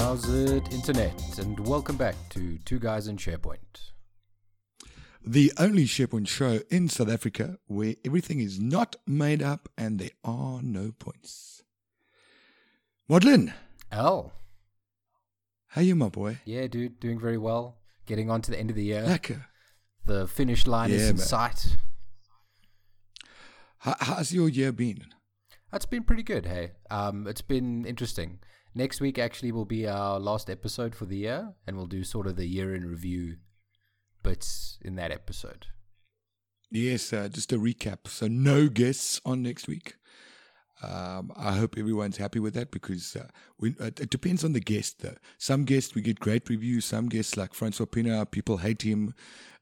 How's it, Internet? And welcome back to Two Guys in SharePoint. the only SharePoint show in South Africa where everything is not made up and there are no points. Maudlin, Al. how you, my boy? Yeah, dude, doing very well. Getting on to the end of the year. Lekker. The finish line is in man. sight. How, how's your year been? That's been pretty good, hey. Um, it's been interesting. Next week actually will be our last episode for the year, and we'll do sort of the year in review bits in that episode. Yes, uh, just a recap. So no guests on next week. Um, I hope everyone's happy with that because uh, we, uh, it depends on the guest. Uh, some guests we get great reviews. Some guests like Francois Pina, people hate him,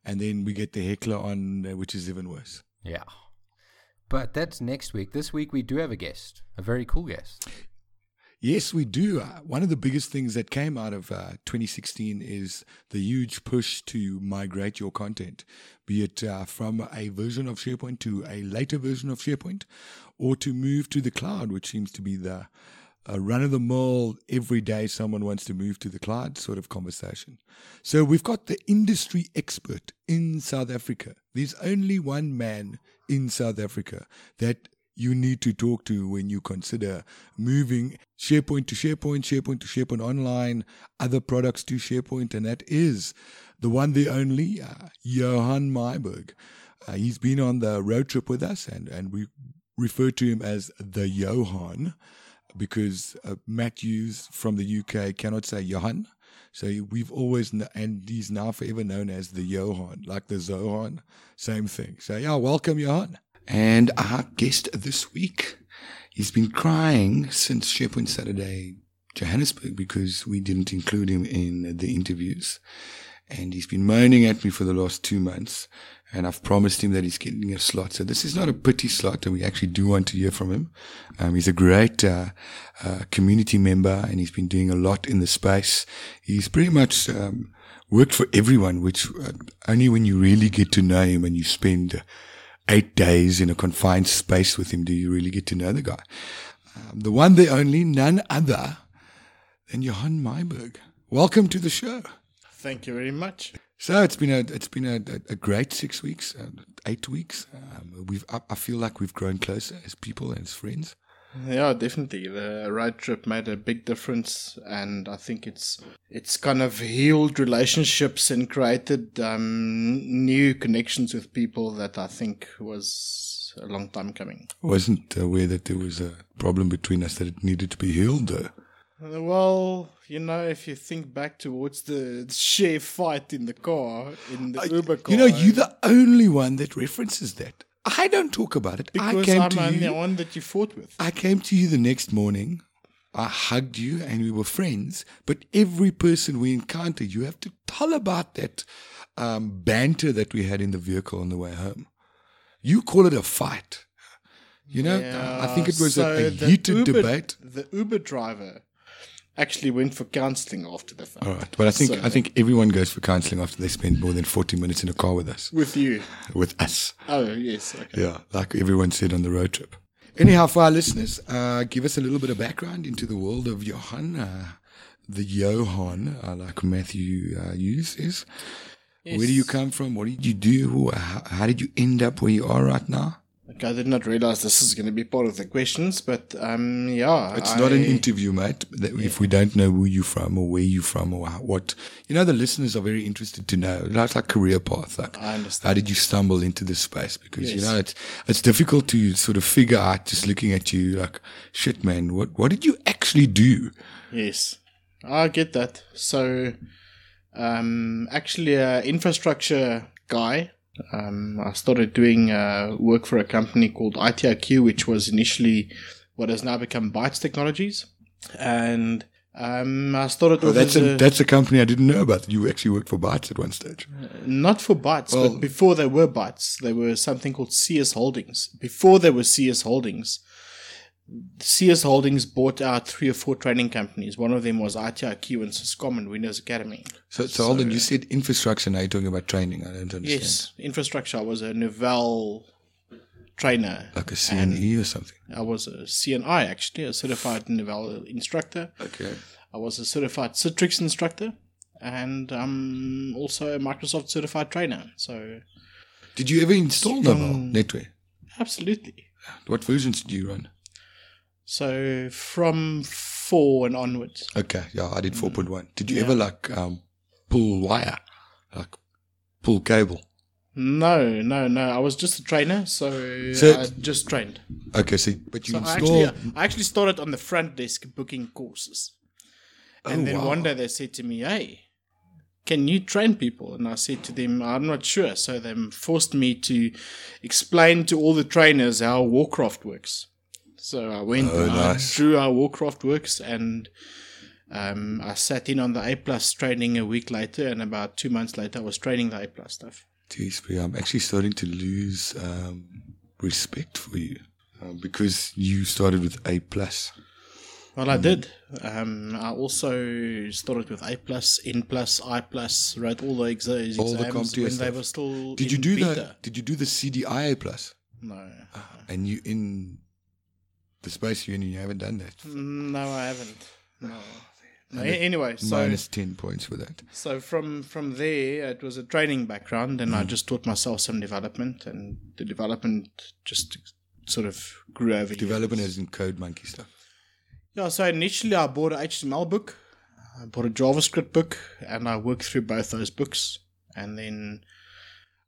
and then we get the heckler on, uh, which is even worse. Yeah. But that's next week. This week we do have a guest, a very cool guest. Yes, we do. Uh, one of the biggest things that came out of uh, 2016 is the huge push to migrate your content, be it uh, from a version of SharePoint to a later version of SharePoint, or to move to the cloud, which seems to be the run of the mill, every day someone wants to move to the cloud sort of conversation. So we've got the industry expert in South Africa. There's only one man in South Africa that you need to talk to when you consider moving SharePoint to SharePoint, SharePoint to SharePoint Online, other products to SharePoint, and that is the one, the only, uh, Johan Myburgh. Uh, he's been on the road trip with us, and, and we refer to him as the Johan because uh, Matthews from the UK cannot say Johan. So we've always, and he's now forever known as the Johan, like the Zohan, same thing. So yeah, welcome Johan. And our guest this week, he's been crying since SharePoint Saturday Johannesburg because we didn't include him in the interviews. And he's been moaning at me for the last two months. And I've promised him that he's getting a slot. So this is not a pity slot, and we actually do want to hear from him. Um, he's a great uh, uh, community member, and he's been doing a lot in the space. He's pretty much um, worked for everyone, which uh, only when you really get to know him and you spend eight days in a confined space with him do you really get to know the guy. Um, the one, the only, none other than Johan Myburgh. Welcome to the show. Thank you very much. So it's been a it's been a, a great six weeks, uh, eight weeks. Um, we've I, I feel like we've grown closer as people and as friends. Yeah, definitely. The road trip made a big difference, and I think it's it's kind of healed relationships and created um, new connections with people that I think was a long time coming. Wasn't aware that there was a problem between us that it needed to be healed. Though. Well, you know, if you think back towards the share fight in the car, in the Uber car, you know, you're the only one that references that. I don't talk about it. I came I'm to you. the one that you fought with. I came to you the next morning. I hugged you and we were friends. But every person we encountered, you have to tell about that um, banter that we had in the vehicle on the way home. You call it a fight. You know, I think it was so a, a heated Uber- debate. The Uber driver actually went for counselling after the fact. All right, but I think So- I think everyone goes for counselling after they spend more than forty minutes in a car with us. With you. With us, Oh, yes. Okay. yeah, like everyone said on the road trip. Anyhow, for our listeners, uh, give us a little bit of background into the world of Johan, uh, the Johan, uh, like Matthew uh, uses. Where do you come from? What did you do? How, how did you end up where you are right now? Okay, I did not realize this is going to be part of the questions, but um, yeah. It's not an interview, mate. If we don't know who you're from or where you're from or how, what, you know, the listeners are very interested to know. Like, like career path. Like, I understand. how did you stumble into this space? Because you know, it's it's difficult to sort of figure out just looking at you. Like, shit, man, what what did you actually do? Yes, I get that. So, um, actually, a infrastructure guy. Um, I started doing uh, work for a company called ITIQ, which was initially what has now become Bytes Technologies, and um, I started. Oh, that's as a, that's a company I didn't know about. You actually worked for Bytes at one stage. Not for Bytes, Well- but before they were Bytes, they were something called CS Holdings. Before they were CS Holdings, CS Holdings bought out three or four training companies. One of them was ITIQ and Syscom and Windows Academy. So, so, Alden, you said infrastructure. Now you're talking about training. I don't understand. Yes, infrastructure. I was a Novell trainer. Like a CNE or something. I was a CNI actually, a certified Novell instructor. Okay. I was a certified Citrix instructor, and I'm also a Microsoft certified trainer. So, Did you ever install Novell Novel mm. Netware? absolutely. What versions did you run? So, from four and onwards. Okay, yeah, I did 4.1. Did you Yeah. ever like um, pull wire? Like pull cable? No, no, no. I was just a trainer, so, So- I just trained. Okay, see, but you So I actually, I actually started on the front desk booking courses. And Oh, then wow. one day they said to me, Hey, can you train people? And I said to them, I'm not sure. So they forced me to explain to all the trainers how Warcraft works. So I went Oh, and nice. I drew how Warcraft works and um, I sat in on the A plus training a week later and about two months later I was training the A plus stuff. Jeez, but I'm actually starting to lose um, respect for you uh, because you started with A plus. Well, I did. Um, I also started with A plus, N plus, I plus. Wrote all the ex- exams All the when they were still. Did you do beta. the Did you do the CDI A plus? No, And you in the space you're you haven't done that. no, I haven't. No. no. Anyway, so Minus ten points for that. so from from there, it was a training background, and Mm. I just taught myself some development, and the development just sort of grew over. Development years. as in code monkey stuff. Yeah, so initially I bought an HTML book, I bought a JavaScript book, and I worked through both those books. And then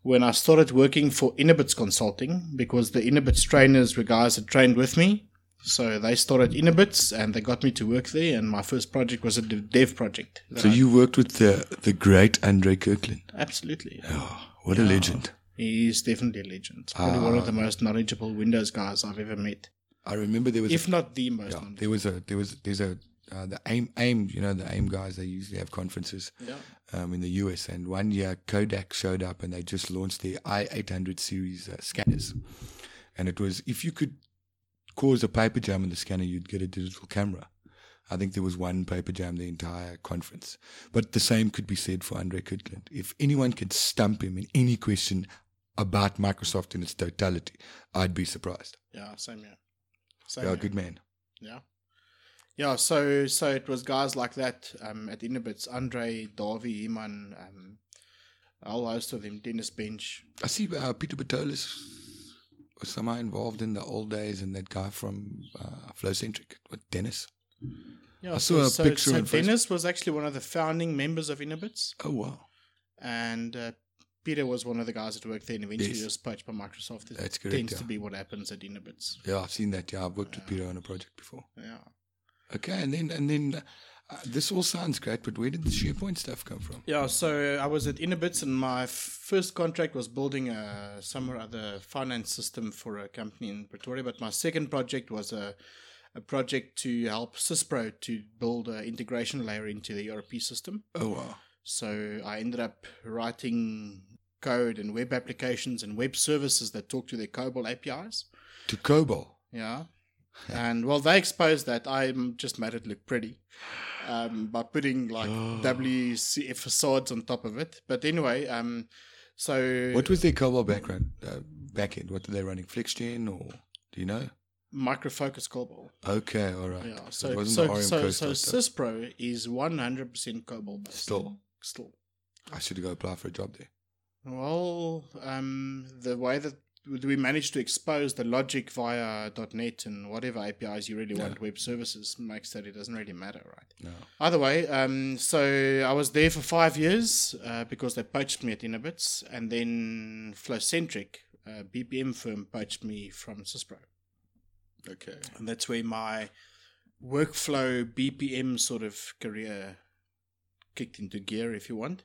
when I started working for Inobits Consulting, because the Inobits trainers were guys that trained with me, so they started Inobits and they got me to work there. And my first project was a dev project. So you worked with the the great Andre Kirkland. absolutely, Oh, what a legend! he's definitely a legend. Probably one of the most knowledgeable Windows guys I've ever met, I remember there was a if not the most. Yeah, there was a there was there's a uh, the aim aim you know the aim guys they usually have conferences Yeah. um, in the US and one year Kodak showed up and they just launched their i800 series uh, scanners and it was if you could cause a paper jam in the scanner you'd get a digital camera. I think there was one paper jam the entire conference, but the same could be said for Andre Kirkland. If anyone can stump him in any question about Microsoft in its totality, I'd be surprised. Yeah, same here. Same Yeah, here. good man. Yeah. Yeah, so so it was guys like that um, at Inobits, Andre, Davi, Iman, um, a whole host of them, Dennis Bench. I see uh, Peter Batolis was somehow involved in the old days, and that guy from uh, Flowcentric, what Dennis. Yeah, I saw a so, picture So Dennis was actually one of the founding members of Inobits, Oh wow, and uh, Peter was one of the guys that worked there, and eventually Yes. was poached by Microsoft. It That's correct, tends yeah. to be what happens at Inobits. yeah, I've seen that. Yeah, I've worked with Peter on a project before. Yeah. Okay, and then and then uh, this all sounds great, but where did the SharePoint stuff come from? Yeah, so I was at Inobits, and my first contract was building a some or other finance system for a company in Pretoria. But my second project was a a project to help Syspro to build an integration layer into the ERP system. Oh wow, So I ended up writing code and web applications and web services that talk to their COBOL APIs. to COBOL. Yeah. And well, they exposed that. I just made it look pretty um, by putting like WCF facades on top of it. But anyway, um, so What was their COBOL background uh, backend? What were they running? FlexGen or do you know? Micro Focus COBOL. Okay, all right. Yeah. So So it wasn't so so, Coast so stuff. Syspro is 100% COBOL based. Still. Still. I should go apply for a job there. Well, um, the way that we managed to expose the logic via .NET and whatever APIs you really want web services makes that it doesn't really matter, right? No. Either way, um, so I was there for five years uh, because they poached me at Inobits, and then Flowcentric, a BPM firm, poached me from Syspro. Okay. And that's where my workflow BPM sort of career kicked into gear, if you want.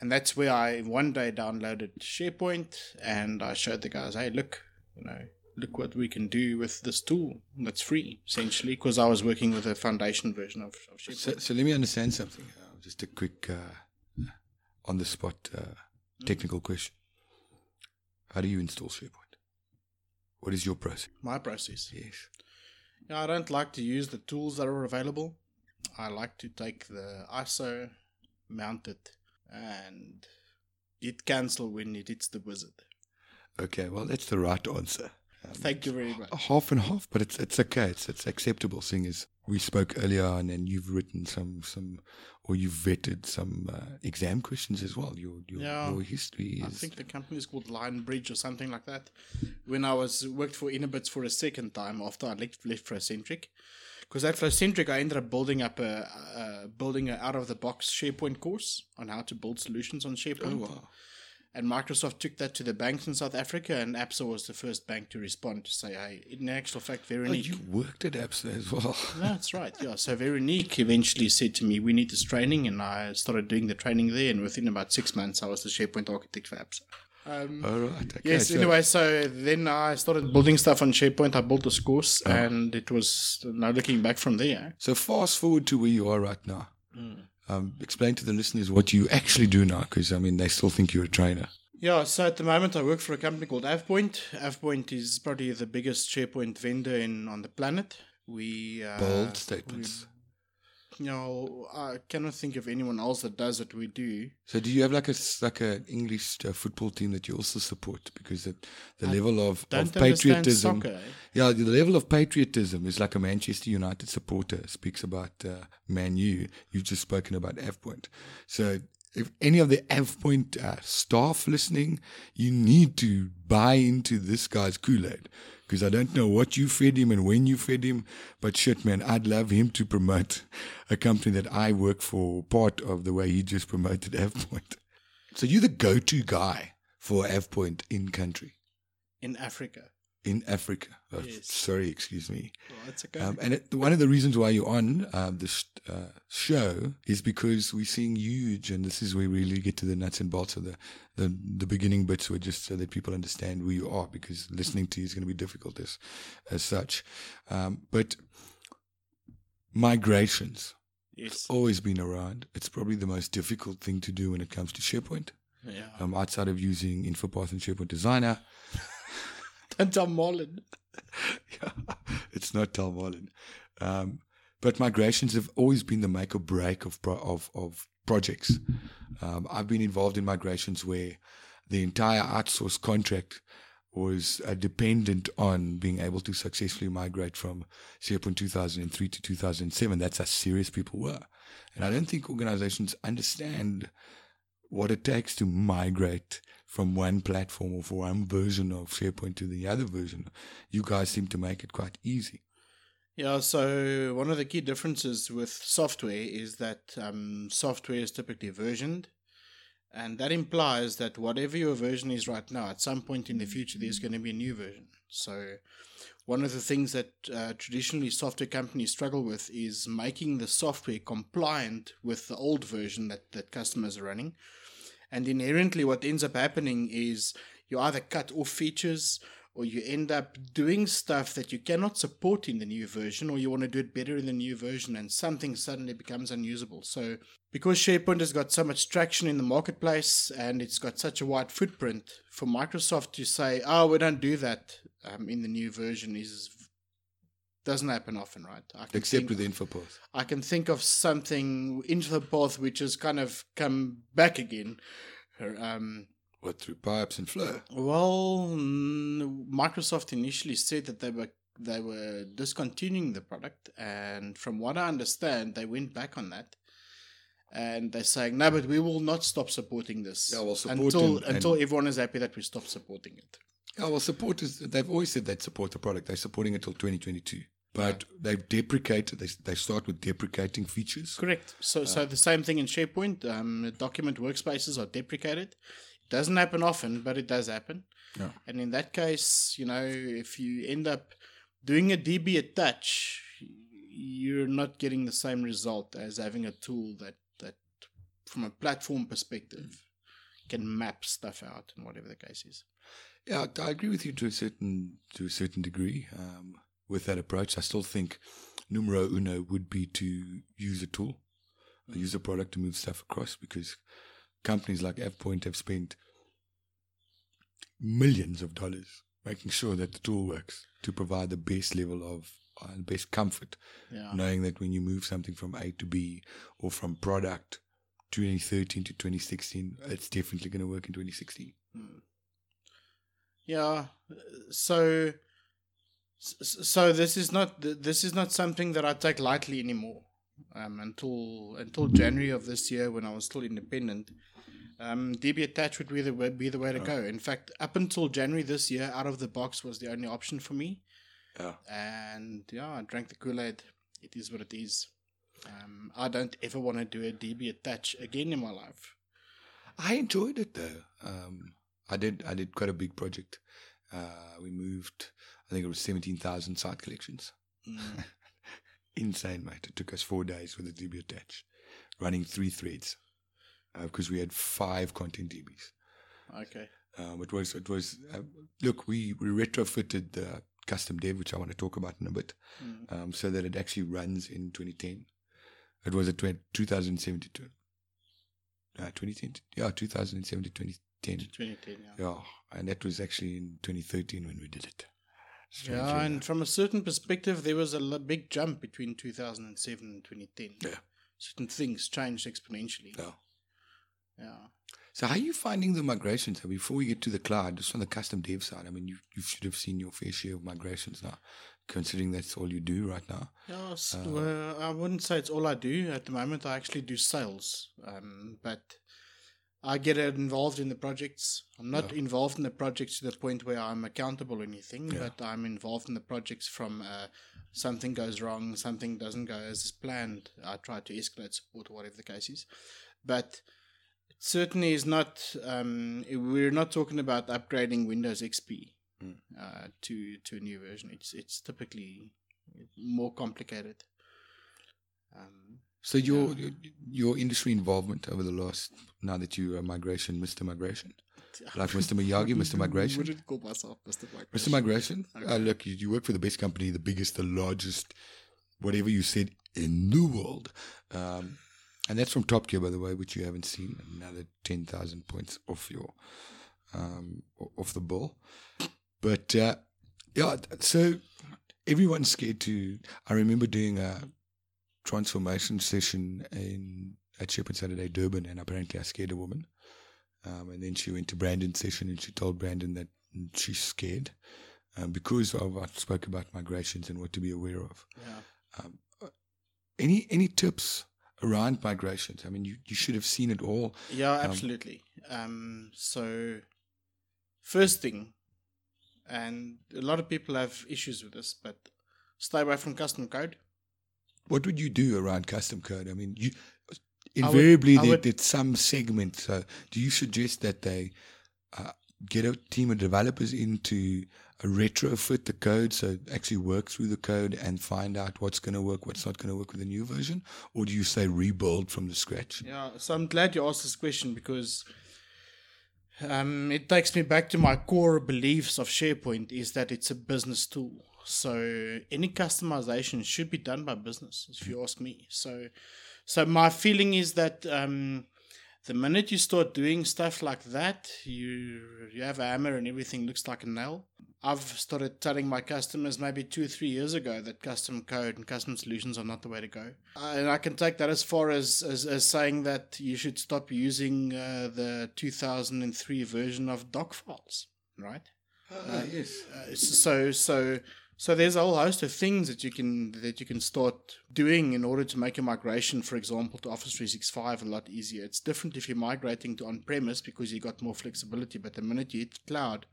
And that's where I one day downloaded SharePoint and I showed the guys, hey, look, you know, look what we can do with this tool that's free, essentially, because I was working with a foundation version of, of SharePoint. So, so let me understand something. Uh, just a quick, uh, on the spot, uh, technical question. How do you install SharePoint? What is your process? My process. Yes. Yeah, I don't like to use the tools that are available. I like to take the ISO, mount it, and it cancel when it hits the wizard. Okay, well, that's the right answer. Uh, Thank you very much. half and half, but it's it's okay. It's it's acceptable. Seeing as we spoke earlier on, and you've written some some, or you've vetted some uh, exam questions as well. Your your, Yeah. your history I think the company is called Lion Bridge or something like that. When I was worked for Inobits for a second time after I left, left Flowcentric, because at Flowcentric I ended up building up a, a building a out of the box SharePoint course on how to build solutions on SharePoint. oh wow. And Microsoft took that to the banks in South Africa, and ABSA was the first bank to respond to say, "Hey, in actual fact, Oh, Veronique." you worked at ABSA as well. No, that's right. Yeah. So Veronique eventually said to me, "We need this training," and I started doing the training there. And within about six months, I was the SharePoint architect for ABSA. Um, All right. Okay. yes. so- Anyway, so then I started building stuff on SharePoint. I built this course, and it was now looking back from there. So fast forward to where you are right now. Hmm. Um, explain to the listeners what you actually do now, because I mean they still think you're a trainer. Yeah, so at the moment I work for a company called AvePoint. AvePoint is probably the biggest SharePoint vendor in on the planet. We uh, Bold statements. You know, I cannot think of anyone else that does what we do. So do you have like a like a English uh, football team that you also support? Because the, the level of, Don't of patriotism, soccer. eh? yeah, the level of patriotism is like a Manchester United supporter speaks about uh, Man U. You've just spoken about AvePoint. So if any of the AvePoint uh, staff listening, you need to buy into this guy's Kool Aid. Because I don't know what you fed him and when you fed him, but shit, man, I'd love him to promote a company that I work for, part of the way he just promoted AvePoint. So you're the go-to guy for AvePoint in country, in Africa. In Africa. Yes. Sorry, excuse me. Well, okay. Um, and it, one of the reasons why you're on um, this uh, show is because we're seeing huge, and this is where we really get to the nuts and bolts of the, the, the beginning bits, were just so that people understand who you are, because listening to you is going to be difficult as, as such. Um, but migrations yes. always been around. It's probably the most difficult thing to do when it comes to SharePoint. Yeah. Um, outside of using InfoPath and SharePoint Designer, And Tom Mullen. yeah, it's not Tom Holland. Um, but migrations have always been the make or break of pro- of, of projects. Um, I've been involved in migrations where the entire outsource contract was uh, dependent on being able to successfully migrate from SharePoint 2003 to 2007. That's how serious people were. And I don't think organizations understand what it takes to migrate from one platform or from one version of SharePoint to the other version. You guys seem to make it quite easy. Yeah, so one of the key differences with software is that um, software is typically versioned. And that implies that whatever your version is right now, at some point in the future, there's going to be a new version. So, one of the things that uh, traditionally software companies struggle with is making the software compliant with the old version that, that customers are running. And inherently, what ends up happening is you either cut off features or you end up doing stuff that you cannot support in the new version, or you want to do it better in the new version, and something suddenly becomes unusable. So, because SharePoint has got so much traction in the marketplace and it's got such a wide footprint, for Microsoft to say, "Oh, we don't do that um, in the new version," is doesn't happen often, right? Except think- with InfoPath. I can think of something into the path which has kind of come back again. Um, What, through pipes and flow? well, mm, Microsoft initially said that they were they were discontinuing the product, and from what I understand, they went back on that, and they're saying no, but we will not stop supporting this Yeah, well, support until until everyone is happy that we stop supporting it. Yeah, well, support is, they've always said they'd support the product. They're supporting it till 2022. But they've deprecated, they, they start with deprecating features. Correct. So, so the same thing in SharePoint. Um, document workspaces are deprecated. It doesn't happen often, but it does happen. Yeah. And in that case, you know, if you end up doing a DB attach, you're not getting the same result as having a tool that that, from a platform perspective, can map stuff out and whatever the case is. Yeah, I agree with you to a certain to a certain degree. Um, with that approach, I still think numero uno would be to use a tool, uh, use a product to move stuff across. Because companies like AvePoint have spent millions of dollars making sure that the tool works to provide the best level of uh, best comfort, Yeah. knowing that when you move something from A to B or from product 2013 to 2016, it's definitely going to work in 2016. Yeah. So So this is not this is not something that I take lightly anymore. Um, until until January of this year, when I was still independent, um, DB attach would be the way, be the way to go. In fact, up until January this year, out of the box was the only option for me. Yeah. And yeah, I drank the Kool Aid. It is what it is. Um, I don't ever want to do a DB attach again in my life. I enjoyed it though. Um, I did. I did quite a big project. Uh, we moved. I think it was seventeen thousand site collections. Mm. Insane, mate. It took us four days with the DB attached, running three threads, because we had five content DBs. Okay. Um, it was. It was. Uh, look, we we retrofitted the custom dev, which I want to talk about in a bit, Mm. um, so that it actually runs in 2010. It was a tw- 2072. Uh, 2010. Yeah, 2007 to 2010. 2010, yeah. Yeah, and that was actually in 2013 when we did it. Strangely Yeah, and enough. from a certain perspective, there was a l- big jump between 2007 and 2010. Yeah. Certain things changed exponentially. Yeah. Yeah. So how are you finding the migrations? So before we get to the cloud, just on the custom dev side, I mean, you you should have seen your fair share of migrations now, considering that's all you do right now. Yeah, Uh, well, I wouldn't say it's all I do. At the moment, I actually do sales. Um, but I get involved in the projects. I'm not Yeah. involved in the projects to the point where I'm accountable or anything, Yeah. but I'm involved in the projects from uh, something goes wrong, something doesn't go as is planned. I try to escalate support whatever the case is. But it certainly is not, um, we're not talking about upgrading Windows XP Mm. uh, to, to a new version. It's, it's typically more complicated. Um, So your your- your industry involvement over the last now that you are migration, Mr. Migration, like Mr. Miyagi, Mr. Migration, Wouldn't call myself Mr. Migration. Mr. Migration. Okay. Uh, look, you, you work for the best company, the biggest, the largest, whatever you said in the world, um, and that's from Top Gear, by the way, which you haven't seen. Another ten thousand points off your um, off the bill, but uh, yeah. So everyone's scared to. I remember doing a transformation session in at SharePoint Saturday Durban, and apparently I scared a woman. Um, and then she went to Brandon's session and she told Brandon that she's scared um, because of I spoke about migrations and what to be aware of. Yeah. Um, any any tips around migrations? I mean, you, you should have seen it all. Yeah, absolutely. Um, so, first thing, and a lot of people have issues with this, but stay away from custom code. What would you do around custom code? I mean, you invariably I there, would- there's some segment. So, do you suggest that they uh, get a team of developers in to uh, retrofit the code, so actually work through the code and find out what's going to work, what's not going to work with the new version, or do you say rebuild from the scratch? Yeah, so I'm glad you asked this question because um, it takes me back to my core beliefs of SharePoint is that it's a business tool. So any customization should be done by business, if you ask me. So, so my feeling is that um, the minute you start doing stuff like that, you you have a hammer and everything looks like a nail. I've started telling my customers maybe two, three years ago that custom code and custom solutions are not the way to go. Uh, and I can take that as far as, as, as saying that you should stop using uh, the 2003 version of doc files, right? Uh, yes. Uh, so so so there's a whole host of things that you can that you can start doing in order to make a migration, for example, to Office 365 a lot easier. It's different if you're migrating to on-premise because you got more flexibility. But the minute you hit cloud,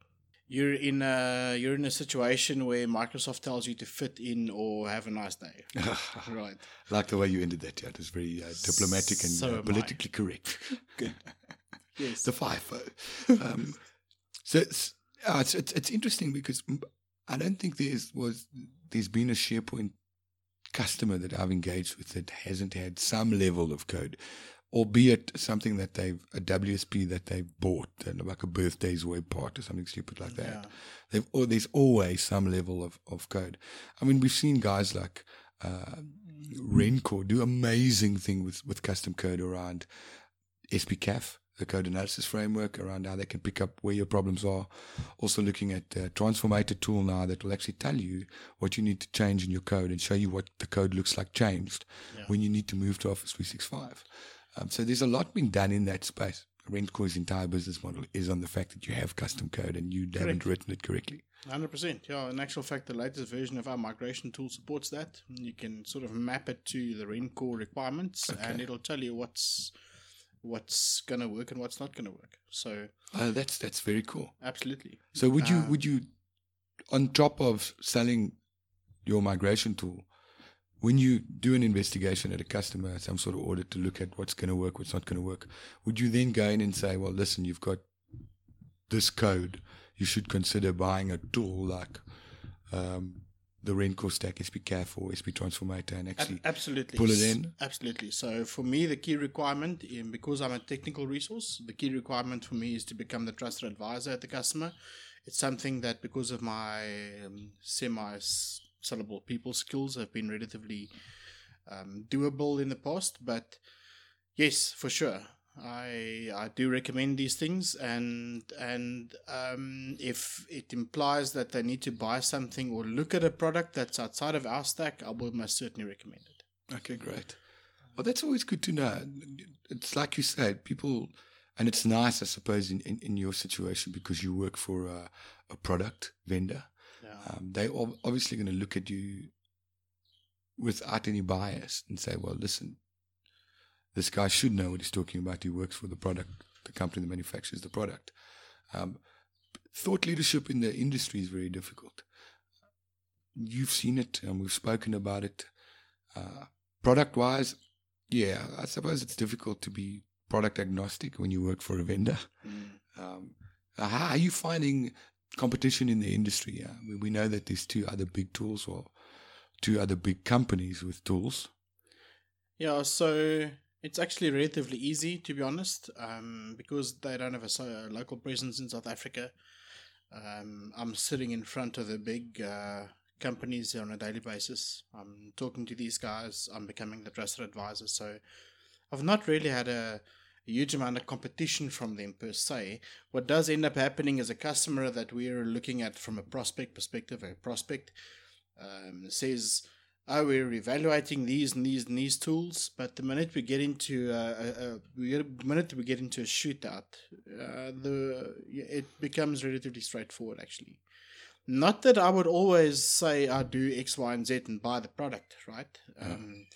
you're in a you're in a situation where Microsoft tells you to fit in or have a nice day. right. like the way you ended that. Yeah, it was very uh, diplomatic and So uh, politically correct. Good. Yes. the FIFO. Um, so it's, uh, it's, it's it's interesting because I don't think there's was there's been a SharePoint customer that I've engaged with that hasn't had some level of code, albeit something that they've a WSP that they've bought, like a birthdays web part or something stupid like that. Yeah. They've oh, there's always some level of, of code. I mean, we've seen guys like uh, Rencore do amazing thing with, with custom code around SPCAF, the code analysis framework, around how they can pick up where your problems are. Also looking at the Transformator tool now that will actually tell you what you need to change in your code and show you what the code looks like changed Yeah. when you need to move to Office 365. Um, so there's a lot being done in that space. Rencore's entire business model is on the fact that you have custom code and you haven't written it correctly. Hundred percent. Yeah. In actual fact, the latest version of our migration tool supports that. You can sort of map it to the Rencore requirements, and it'll tell you what's what's gonna work and what's not gonna work. So Uh, that's that's very cool. absolutely. So would you Uh, would you, on top of selling your migration tool, when you do an investigation at a customer, some sort of audit to look at what's going to work, what's not going to work, would you then go in and say, well, listen, you've got this code, you should consider buying a tool like um, the Rencore Stack SP CAF or SP Transformator and actually absolutely. pull it in? Absolutely. So for me, the key requirement, in, because I'm a technical resource, the key requirement for me is to become the trusted advisor at the customer. It's something that because of my um, semi-sellable people skills have been relatively um, doable in the past. But yes, for sure. I I do recommend these things, and and um, if it implies that they need to buy something or look at a product that's outside of our stack, I will most certainly recommend it. Okay, great. Well, that's always good to know. It's like you said, people, and it's nice, I suppose, in, in, in your situation because you work for a, a product vendor. Yeah. Um, they're ob- obviously going to look at you without any bias and say, well, listen, this guy should know what he's talking about. He works for the product, the company that manufactures the product. Um, thought leadership in the industry is very difficult. You've seen it, and we've spoken about it. Uh, product wise, yeah, I suppose it's difficult to be product agnostic when you work for a vendor. Mm. Um, how are you finding competition in the industry? Uh, we, we know that there's two other big tools or two other big companies with tools. Yeah, so it's actually relatively easy to be honest, um, because they don't have a, local presence in South Africa. Um, I'm sitting in front of the big uh, companies on a daily basis. I'm talking to these guys. I'm becoming the trusted advisor. So I've not really had a, a huge amount of competition from them per se. What does end up happening is a customer that we're looking at from a prospect perspective, a prospect um, says, oh, we're evaluating these and these and these tools, but the minute we get into uh, a, a, the minute we get into a shootout, uh, the it becomes relatively straightforward. Actually, not that I would always say I do X, Y, and Z and buy the product, right? Um,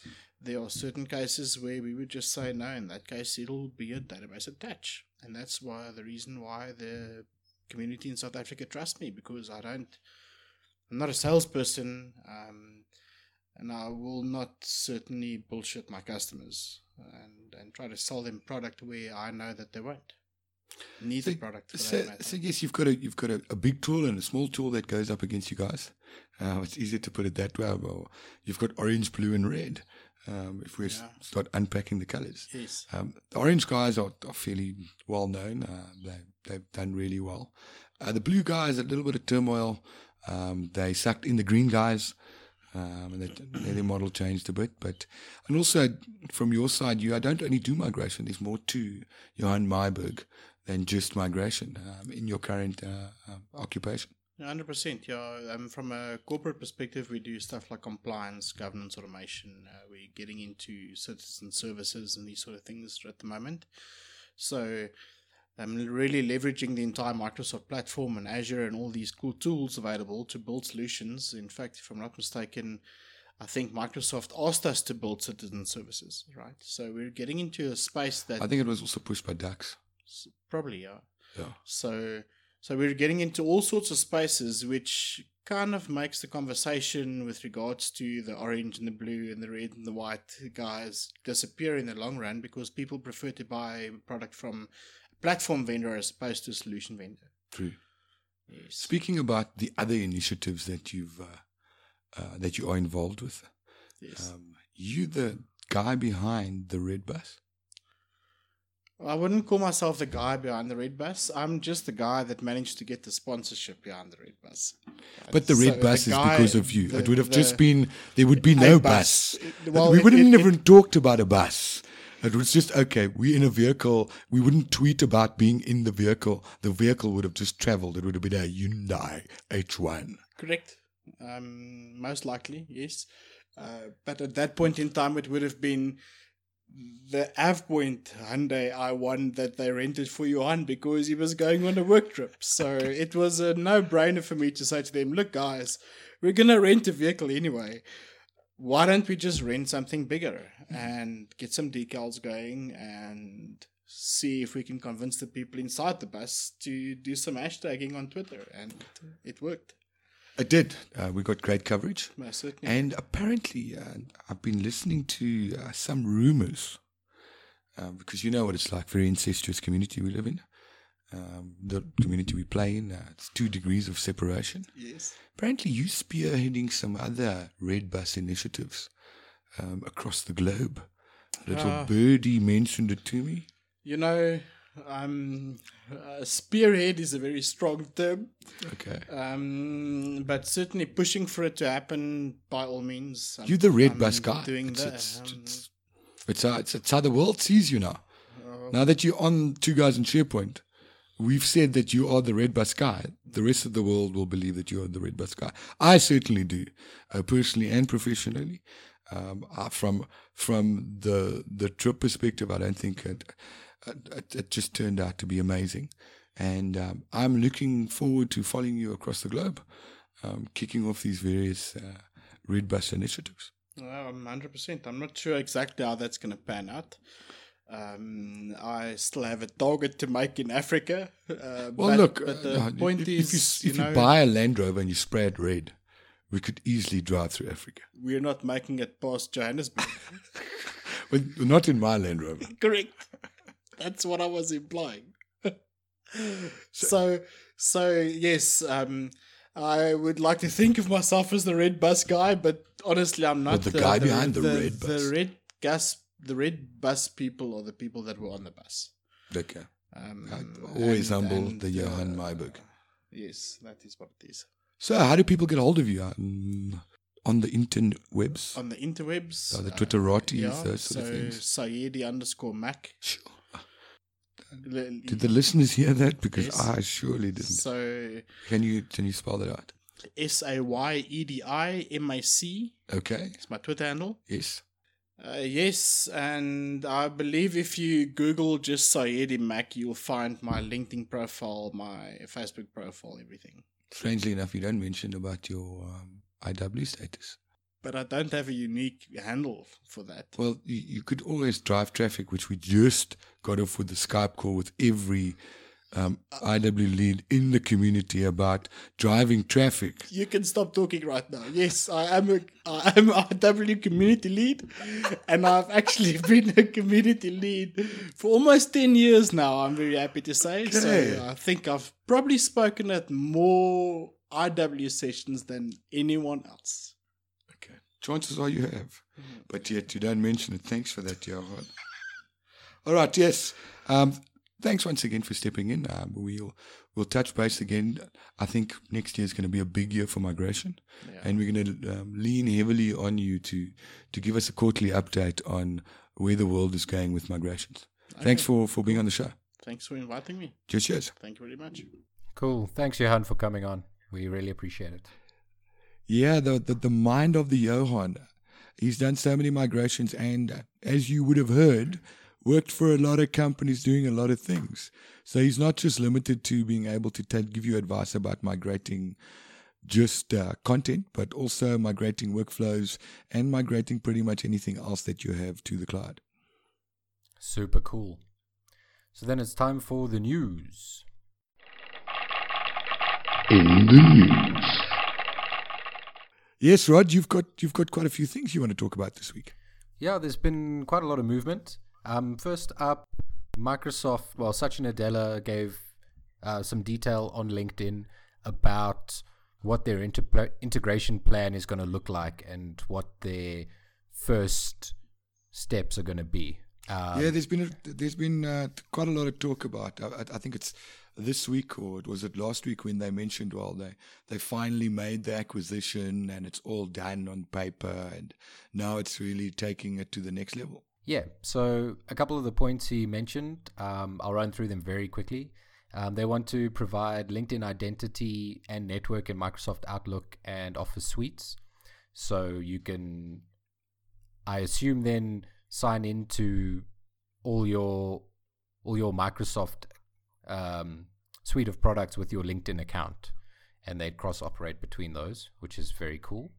there are certain cases where we would just say no. In that case, it'll be a database attach, and that's why the reason why the community in South Africa trusts me because I don't. I'm not a salesperson. Um, and I will not certainly bullshit my customers and, and try to sell them product where I know that they won't need the product. For So, that so yes, you've got a you've got a, a big tool and a small tool that goes up against you guys. Uh, it's easier to put it that way. Well, you've got orange, blue, and red. Um, if we Yeah. start unpacking the colors, yes, um, the orange guys are, are fairly well known. Uh, they they've done really well. Uh, the blue guys a little bit of turmoil. Um, they sucked in the green guys. Um, and that, their model changed a bit, but and also from your side, you I don't only do migration. There's more to Johan Myburgh than just migration um, in your current uh, um, occupation. hundred percent. Yeah, um, from a corporate perspective, we do stuff like compliance, governance, automation. Uh, we're getting into citizen services and these sort of things at the moment. So, I'm really leveraging the entire Microsoft platform and Azure and all these cool tools available to build solutions. In fact, if I'm not mistaken, I think Microsoft asked us to build citizen services, right? So we're getting into a space that I think it was also pushed by Dax. probably yeah. Yeah. So so we're getting into all sorts of spaces which kind of makes the conversation with regards to the orange and the blue and the red and the white guys disappear in the long run because people prefer to buy a product from platform vendor as opposed to a solution vendor. True. Yes. Speaking about the other initiatives that you've uh, uh, that you are involved with, yes. um, you the guy behind the red bus. I wouldn't call myself the guy behind the red bus. I'm just the guy that managed to get the sponsorship behind the red bus. But the So red bus is guy- because of you. the- it would have the- just been there would be no a bus. Well, we it- wouldn't it- even talked about a bus. It was just okay. We're in a vehicle. We wouldn't tweet about being in the vehicle. The vehicle would have just travelled. It would have been a Hyundai H1. Correct. Um, most likely, yes. Uh, but at that point in time, it would have been the AvePoint Hyundai i1 that they rented for Johan because he was going on a work trip. So it was a no brainer for me to say to them, look, guys, we're going to rent a vehicle anyway. Why don't we just rent something bigger and get some decals going and see if we can convince the people inside the bus to do some hashtagging on Twitter? And it worked. It did. Uh, we got great coverage. Most certainly. And apparently, uh, I've been listening to uh, some rumors um, because you know what it's like, very incestuous community we live in. Um, the community we play in, uh, it's two degrees of separation. yes. Apparently, you spearheading some other red bus initiatives um, across the globe. Little Ah. birdie mentioned it to me. You know, um, uh, spearhead is a very strong term, Okay. um, but certainly pushing for it to happen by all means. I'm- You're the red I'm bus guy. Doing It's, that. it's, um, it's, it's, how, it's, it's how the world sees you now. Oh. Now that you're on Two Guys in SharePoint, we've said that you are the red bus guy. The rest of the world will believe that you are the red bus guy. I certainly do, uh, personally and professionally. Um, from from the the trip perspective, I don't think it, it, it just turned out to be amazing, and um, I'm looking forward to following you across the globe, um, kicking off these various uh, red bus initiatives. Um, 100%. I'm not sure exactly how that's going to pan out. Um, I still have a target to make in Africa. Uh, Well, but, look, but the uh, no, point if, is, if you, if you know, buy a Land Rover and you spray it red, we could easily drive through Africa. we're not making it past Johannesburg. But not in my Land Rover. Correct. That's what I was implying. so, so yes, um, I would like to think of myself as the red bus guy, but honestly, I'm not. But the guy behind the red bus. The red gas, the red bus people are the people that were on the bus. Okay. Um, Uh, always and- humble, and, the Johan uh, Myburgh. Yes, that is what it is. So, how do people get hold of you? Um, on the interwebs? On the interwebs, Oh, the uh, Twitterotis, those sort of so things. Sayedi underscore Mac. Sure. Did the listeners hear that? Because Yes. I surely didn't. So Can you can you spell that out? S A Y E D I M A C Okay. It's my Twitter handle. Yes. Uh, yes, and I believe if you Google just Sayedi Mac, you'll find my LinkedIn profile, my Facebook profile, everything. Strangely enough, you don't mention about your um, IW status. But I don't have a unique handle for that. Well, you, you could always drive traffic, which we just got off with the Skype call with every um, IW lead in the community about driving traffic. You can stop talking right now. Yes, I am a I am IW community lead, and I've actually been a community lead for almost ten years now. I'm very happy to say. Okay. So I think I've probably spoken at more IW sessions than anyone else. Okay. Chances are you have, but yet you don't mention it. Thanks for that, Johan. All right. Yes. Um, thanks once again for stepping in. Um, we'll we'll touch base again. I think next year is going to be a big year for migration, Yeah. and we're going to um, lean heavily on you to to give us a quarterly update on where the world is going with migrations. Thanks for for being on the show. Thanks for inviting me. Cheers. cheers. Thank you very much. Cool. Thanks, Johan, for coming on. We really appreciate it. Yeah, the, the the mind of the Johan. He's done so many migrations, and uh, as you would have heard, worked for a lot of companies doing a lot of things. So he's not just limited to being able to tell, give you advice about migrating just uh, content, but also migrating workflows and migrating pretty much anything else that you have to the cloud. Super cool. So then it's time for the news. In the news. Yes, Rod, you've got you've got quite a few things you want to talk about this week. Yeah, there's been quite a lot of movement. Um, first up, Microsoft, well, Satya Nadella gave uh, some detail on LinkedIn about what their inter- integration plan is going to look like and what their first steps are going to be. Um, yeah, there's been a, there's been uh, quite a lot of talk about. I, I- I think it's this week or it was it last week when they mentioned well they they finally made the acquisition and it's all done on paper and now it's really taking it to the next level. Yeah, so a couple of the points he mentioned, um, I'll run through them very quickly. Um, they want to provide LinkedIn identity and network in Microsoft Outlook and Office suites. So you can, I assume, then sign into all your all your Microsoft um, suite of products with your LinkedIn account, and they'd cross operate between those, which is very cool.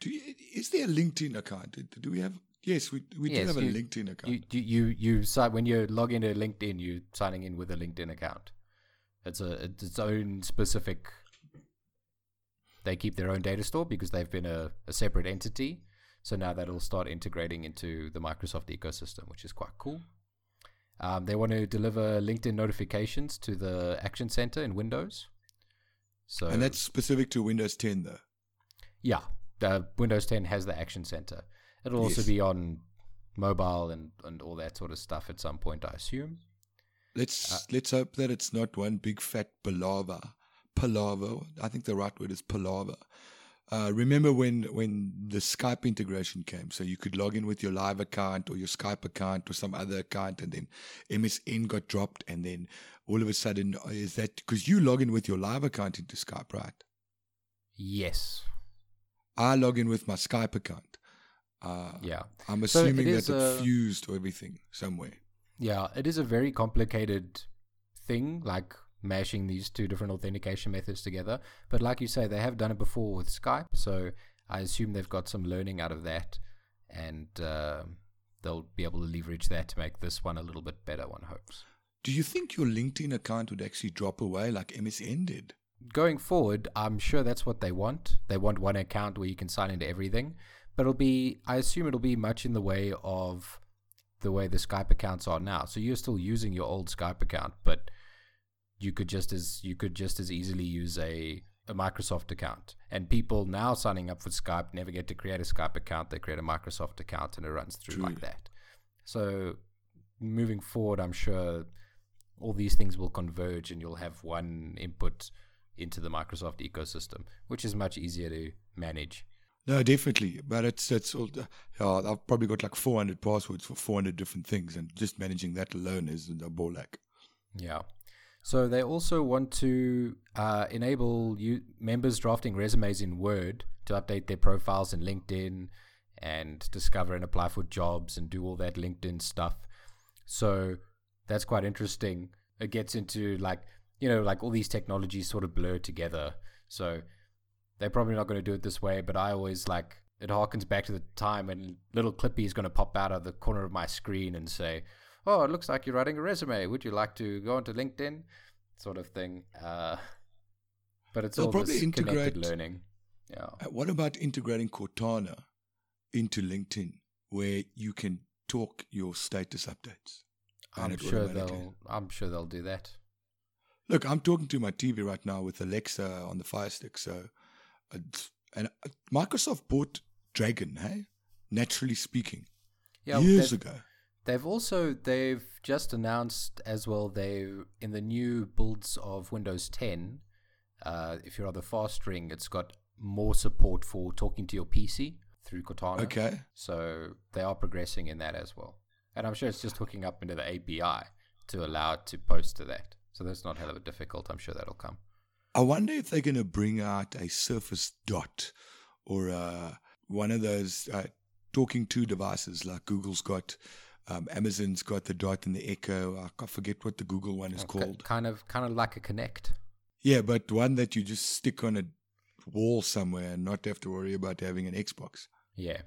Do you, is there a LinkedIn account? Do we have? Yes, we we Yes, do have a LinkedIn account. You you you, you sign when you log into LinkedIn, you're signing in with a LinkedIn account. It's a it's its own specific. They keep their own data store because they've been a, a separate entity. So now that'll start integrating into the Microsoft ecosystem, which is quite cool. Um, they want to deliver LinkedIn notifications to the Action Center in Windows. So and that's specific to Windows 10, though. yeah, the Windows 10 has the Action Center. It'll also be on mobile and, and all that sort of stuff at some point, I assume. Let's Uh, let's hope that it's not one big fat palaver. Palaver. I think the right word is palaver. Uh, remember when when the Skype integration came? So you could log in with your live account or your Skype account or some other account, and then MSN got dropped, and then all of a sudden uh, is that because you log in with your live account into Skype, right? Yes. I log in with my Skype account. Uh, Yeah. I'm So assuming is, that it fused everything somewhere. Yeah. It is a very complicated thing, like mashing these two different authentication methods together. But like you say, they have done it before with Skype. So I assume they've got some learning out of that. And uh, they'll be able to leverage that to make this one a little bit better, one hopes. Do you think your LinkedIn account would actually drop away like MSN did? going forward, I'm sure that's what they want. They want one account where you can sign into everything. But it'll be, I assume it'll be much in the way of the way the Skype accounts are now. So you're still using your old Skype account, but you could just as you could just as easily use a a Microsoft account. And people now signing up for Skype never get to create a Skype account. They create a Microsoft account and it runs through True. like that. So moving forward, I'm sure all these things will converge and you'll have one input into the Microsoft ecosystem, which is much easier to manage. No, definitely. But it's it's all. Yeah, I've probably got like 400 passwords for 400 different things, and just managing that alone is a ball ache. Yeah. So they also want to uh, enable you members drafting resumes in Word to update their profiles in LinkedIn and discover and apply for jobs and do all that LinkedIn stuff. So that's quite interesting. It gets into like you know like all these technologies sort of blur together. So they're probably not going to do it this way, but I always like it harkens back to the time when little Clippy is going to pop out of the corner of my screen and say, "Oh, it looks like you're writing a resume. Would you like to go onto LinkedIn?" Sort of thing. Uh, but it's They'll all probably integrate- learning. Yeah. Uh, What about integrating Cortana into LinkedIn, where you can talk your status updates? I'm sure they'll. I'm sure they'll do that. Look, I'm talking to my TV right now with Alexa on the Fire Stick. So, and Microsoft bought Dragon, hey? Naturally speaking, Yeah. years they've- ago. They've also they've just announced as well they in the new builds of Windows 10, uh, if you're on the fast ring, it's got more support for talking to your PC through Cortana. Okay. So they are progressing in that as well. And I'm sure it's just hooking up into the API to allow it to post to that. So that's not hell of a difficult. I'm sure that'll come. I wonder if they're going to bring out a Surface Dot or uh, one of those uh, talking to devices like Google's got, um, Amazon's got the Dot and the Echo. I can't forget what the Google one is Ki- called. kind of kind of like a Kinect. Yeah, but one that you just stick on a wall somewhere and not have to worry about having an Xbox. Yeah.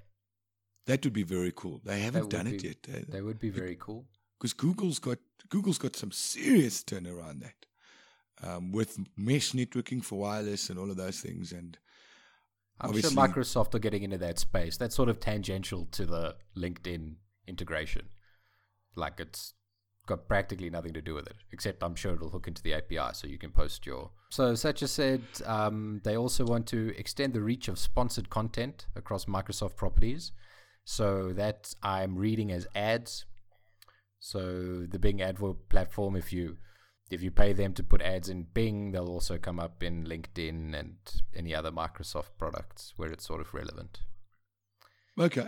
That would be very cool. They haven't done it yet. Uh, They would be very cool. because Google's got Google's got some serious turnaround that um, with mesh networking for wireless and all of those things. And I'm sure Microsoft are getting into that space. That's sort of tangential to the LinkedIn integration. Like it's got practically nothing to do with it, except I'm sure it'll hook into the API so you can post your. So, Satya said um, they also want to extend the reach of sponsored content across Microsoft properties. So, that I'm reading as ads. So, the Bing AdWords platform, if you if you pay them to put ads in Bing, they'll also come up in LinkedIn and any other Microsoft products where it's sort of relevant. okay,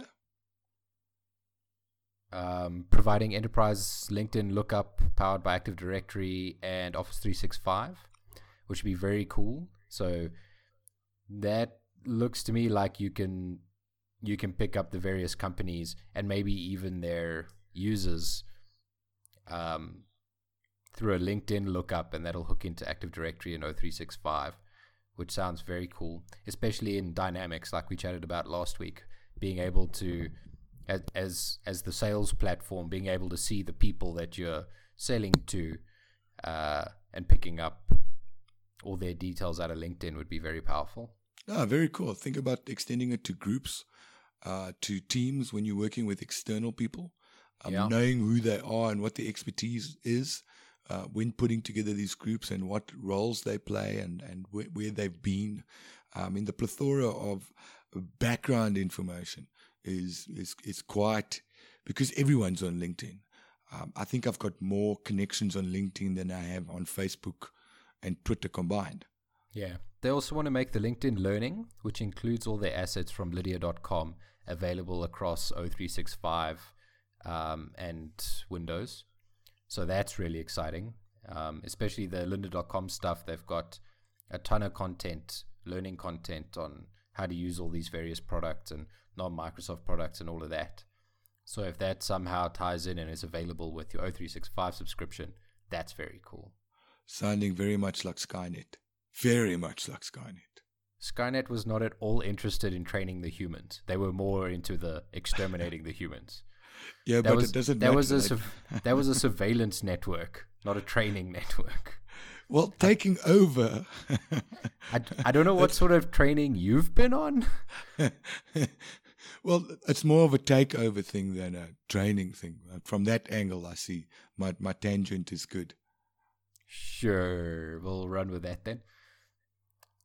Um, providing enterprise LinkedIn lookup powered by Active Directory and Office 365, which would be very cool. So that looks to me like you can you can pick up the various companies and maybe even their users um, through a LinkedIn lookup, and that'll hook into Active Directory and O365, which sounds very cool, especially in Dynamics, like we chatted about last week. Being able to, as as, as the sales platform, being able to see the people that you're selling to, uh, and picking up all their details out of LinkedIn would be very powerful. Ah, very cool. Think about extending it to groups, uh, to teams when you're working with external people, um, Yeah. knowing who they are and what their expertise is uh, when putting together these groups and what roles they play and, and where, where they've been. I mean, the plethora of background information is, is, is quite, because everyone's on LinkedIn. Um, I think I've got more connections on LinkedIn than I have on Facebook and Twitter combined. Yeah. They also want to make the LinkedIn Learning, which includes all their assets from Lynda.com, available across O365 um, and Windows. So that's really exciting, um, especially the Lynda.com stuff. They've got a ton of content, learning content on how to use all these various products and non Microsoft products and all of that. So if that somehow ties in and is available with your O365 subscription, that's very cool. Sounding very much like Skynet. Very much like Skynet. Skynet was not at all interested in training the humans. They were more into the exterminating the humans. Yeah, That but was it doesn't that was a that was a surveillance network, not a training network. well, taking over. I, I don't know what sort of training you've been on. well, it's more of a takeover thing than a training thing. From that angle, I see my my tangent is good. Sure, we'll run with that then.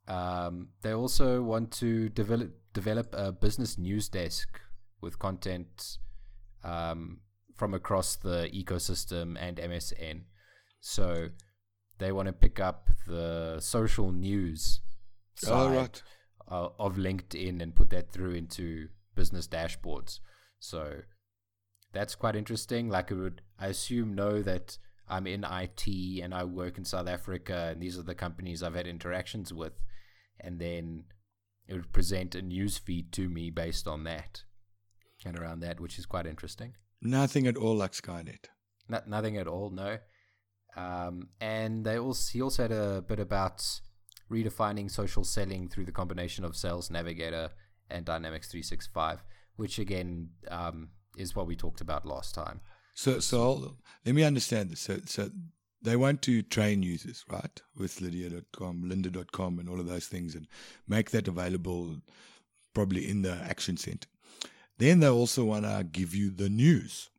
Um, they also want to develop develop a business news desk with content um, from across the ecosystem and MSN. So they want to pick up the social news side All right. uh, of LinkedIn and put that through into business dashboards. So that's quite interesting. Like it would, I assume, know that I'm in IT and I work in South Africa, and these are the companies I've had interactions with, and then it would present a news feed to me based on that and around that, which is quite interesting. Nothing at all like Skynet. Not, nothing at all, no. Um, and they also he also had a bit about redefining social selling through the combination of Sales Navigator and Dynamics 365, which again um, is what we talked about last time. So, so I'll, let me understand this. So, so they want to train users, right, with Lydia.com, Lynda.com, and all of those things, and make that available probably in the action center. Then they also want to give you the news.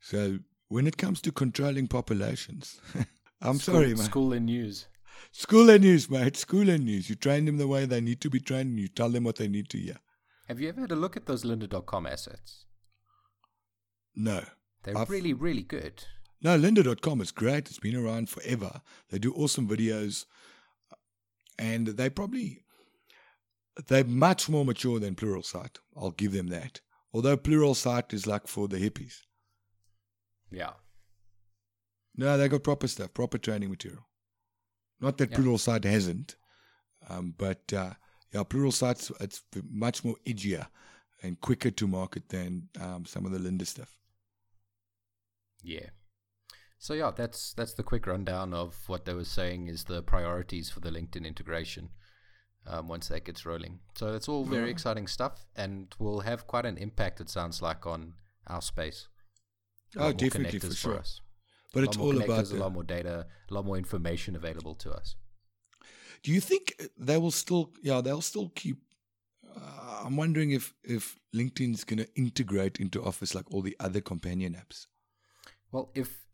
So, when it comes to controlling populations, I'm School- sorry, man. School and news. School and news, mate. School and news. You train them the way they need to be trained, and you tell them what they need to hear. Have you ever had a look at those lynda.com assets? No. They're I've- really, really good. No, lynda.com is great. It's been around forever. They do awesome videos. Uh, and they probably they're much more mature than Pluralsight. I'll give them that. Although Pluralsight is like for the hippies. Yeah. No, they got proper stuff, proper training material. Not that Yeah. Pluralsight hasn't, um, but uh, yeah, Pluralsight's it's much more edgier and quicker to market than um, some of the Lynda stuff. Yeah. So yeah, that's that's the quick rundown of what they were saying is the priorities for the LinkedIn integration um, once that gets rolling. So it's all very Yeah. exciting stuff, and will have quite an impact. It sounds like on our space. Oh, definitely, for sure. us. But it's all about a lot more data, a lot more information available to us. Do you think they will still? Yeah, they'll still keep. Uh, I'm wondering if if LinkedIn's going to integrate into Office like all the other companion apps. Well, if